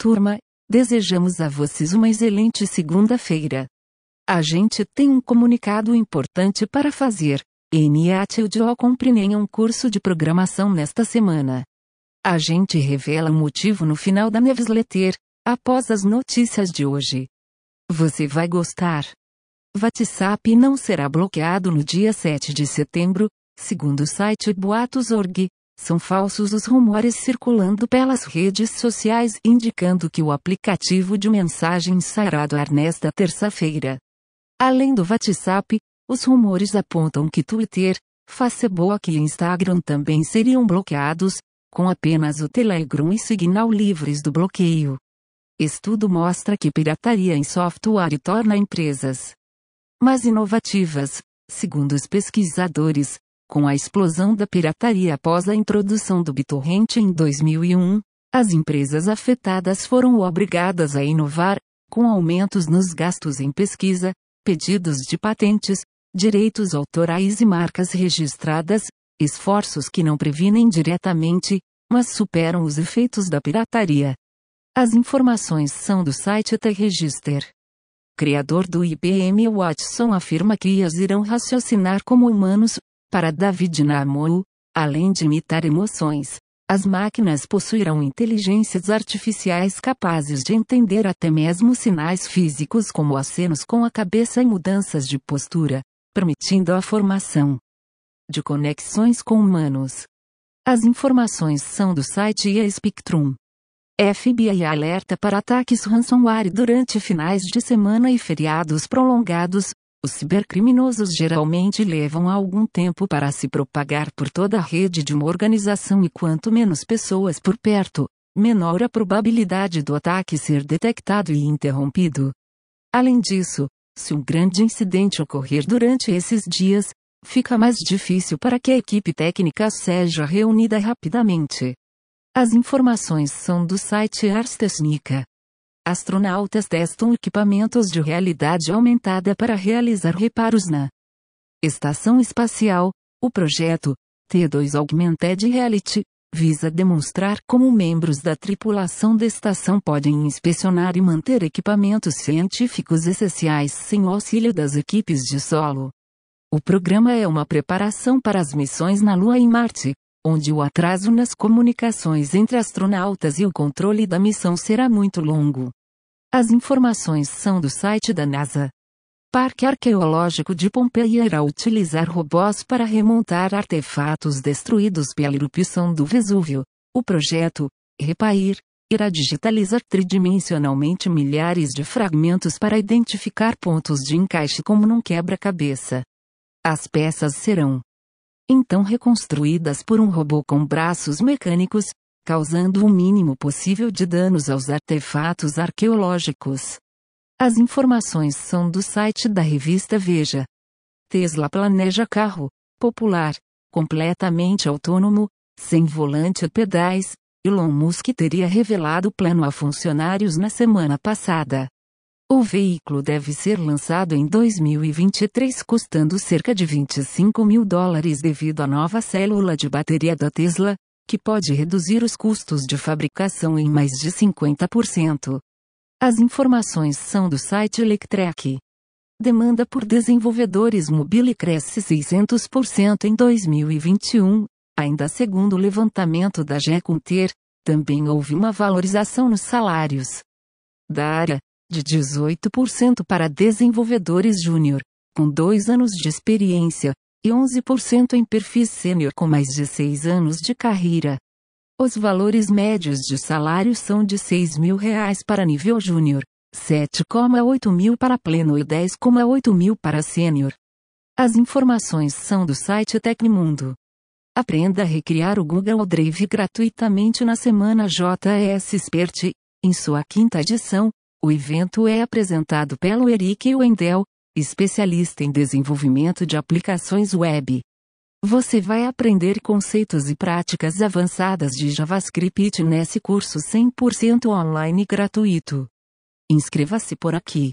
Turma, desejamos a vocês uma excelente segunda-feira. A gente tem um comunicado importante para fazer. NATUDO compre um curso de programação nesta semana. A gente revela o motivo no final da newsletter, após as notícias de hoje. Você vai gostar. WhatsApp não será bloqueado no dia 7 de setembro, segundo o site Boatos.org. São falsos os rumores circulando pelas redes sociais indicando que o aplicativo de mensagem sairá do ar nesta terça-feira. Além do WhatsApp, os rumores apontam que Twitter, Facebook e Instagram também seriam bloqueados, com apenas o Telegram e Signal livres do bloqueio. Estudo mostra que pirataria em software torna empresas mais inovativas, segundo os pesquisadores, com a explosão da pirataria após a introdução do BitTorrent em 2001, as empresas afetadas foram obrigadas a inovar, com aumentos nos gastos em pesquisa, pedidos de patentes, direitos autorais e marcas registradas, esforços que não previnem diretamente, mas superam os efeitos da pirataria. As informações são do site The Register. Criador do IBM Watson afirma que IAs irão raciocinar como humanos, para David Namou, além de imitar emoções, as máquinas possuirão inteligências artificiais capazes de entender até mesmo sinais físicos como acenos com a cabeça e mudanças de postura, permitindo a formação de conexões com humanos. As informações são do site IA Spectrum. FBI alerta para ataques ransomware durante finais de semana e feriados prolongados, os cibercriminosos geralmente levam algum tempo para se propagar por toda a rede de uma organização e quanto menos pessoas por perto, menor a probabilidade do ataque ser detectado e interrompido. Além disso, se um grande incidente ocorrer durante esses dias, fica mais difícil para que a equipe técnica seja reunida rapidamente. As informações são do site Ars Technica astronautas testam equipamentos de realidade aumentada para realizar reparos na estação espacial. O projeto T2 Augmented Reality visa demonstrar como membros da tripulação da estação podem inspecionar e manter equipamentos científicos essenciais sem o auxílio das equipes de solo. O programa é uma preparação para as missões na Lua e Marte, onde o atraso nas comunicações entre astronautas e o controle da missão será muito longo. As informações são do site da NASA. Parque Arqueológico de Pompeia irá utilizar robôs para remontar artefatos destruídos pela erupção do Vesúvio. O projeto, Repair, irá digitalizar tridimensionalmente milhares de fragmentos para identificar pontos de encaixe como num quebra-cabeça. As peças serão então reconstruídas por um robô com braços mecânicos, causando o mínimo possível de danos aos artefatos arqueológicos. As informações são do site da revista Veja. Tesla planeja carro popular, completamente autônomo, sem volante e pedais. Elon Musk teria revelado o plano a funcionários na semana passada. O veículo deve ser lançado em 2023 custando cerca de 25 mil dólares devido à nova célula de bateria da Tesla, que pode reduzir os custos de fabricação em mais de 50%. As informações são do site Electrek. Demanda por desenvolvedores mobile cresce 600% em 2021, ainda segundo o levantamento da GECunter, também houve uma valorização nos salários da área, de 18% para desenvolvedores júnior, com dois anos de experiência, e 11% em perfis sênior com mais de 6 anos de carreira. Os valores médios de salário são de 6 mil reais para nível júnior, 7,8 mil para pleno e 10,8 mil para sênior. As informações são do site Tecmundo. Aprenda a recriar o Google Drive gratuitamente na semana JS Expert. Em sua quinta edição, o evento é apresentado pelo Eric Wendell, especialista em desenvolvimento de aplicações web. Você vai aprender conceitos e práticas avançadas de JavaScript nesse curso 100% online gratuito. Inscreva-se por aqui.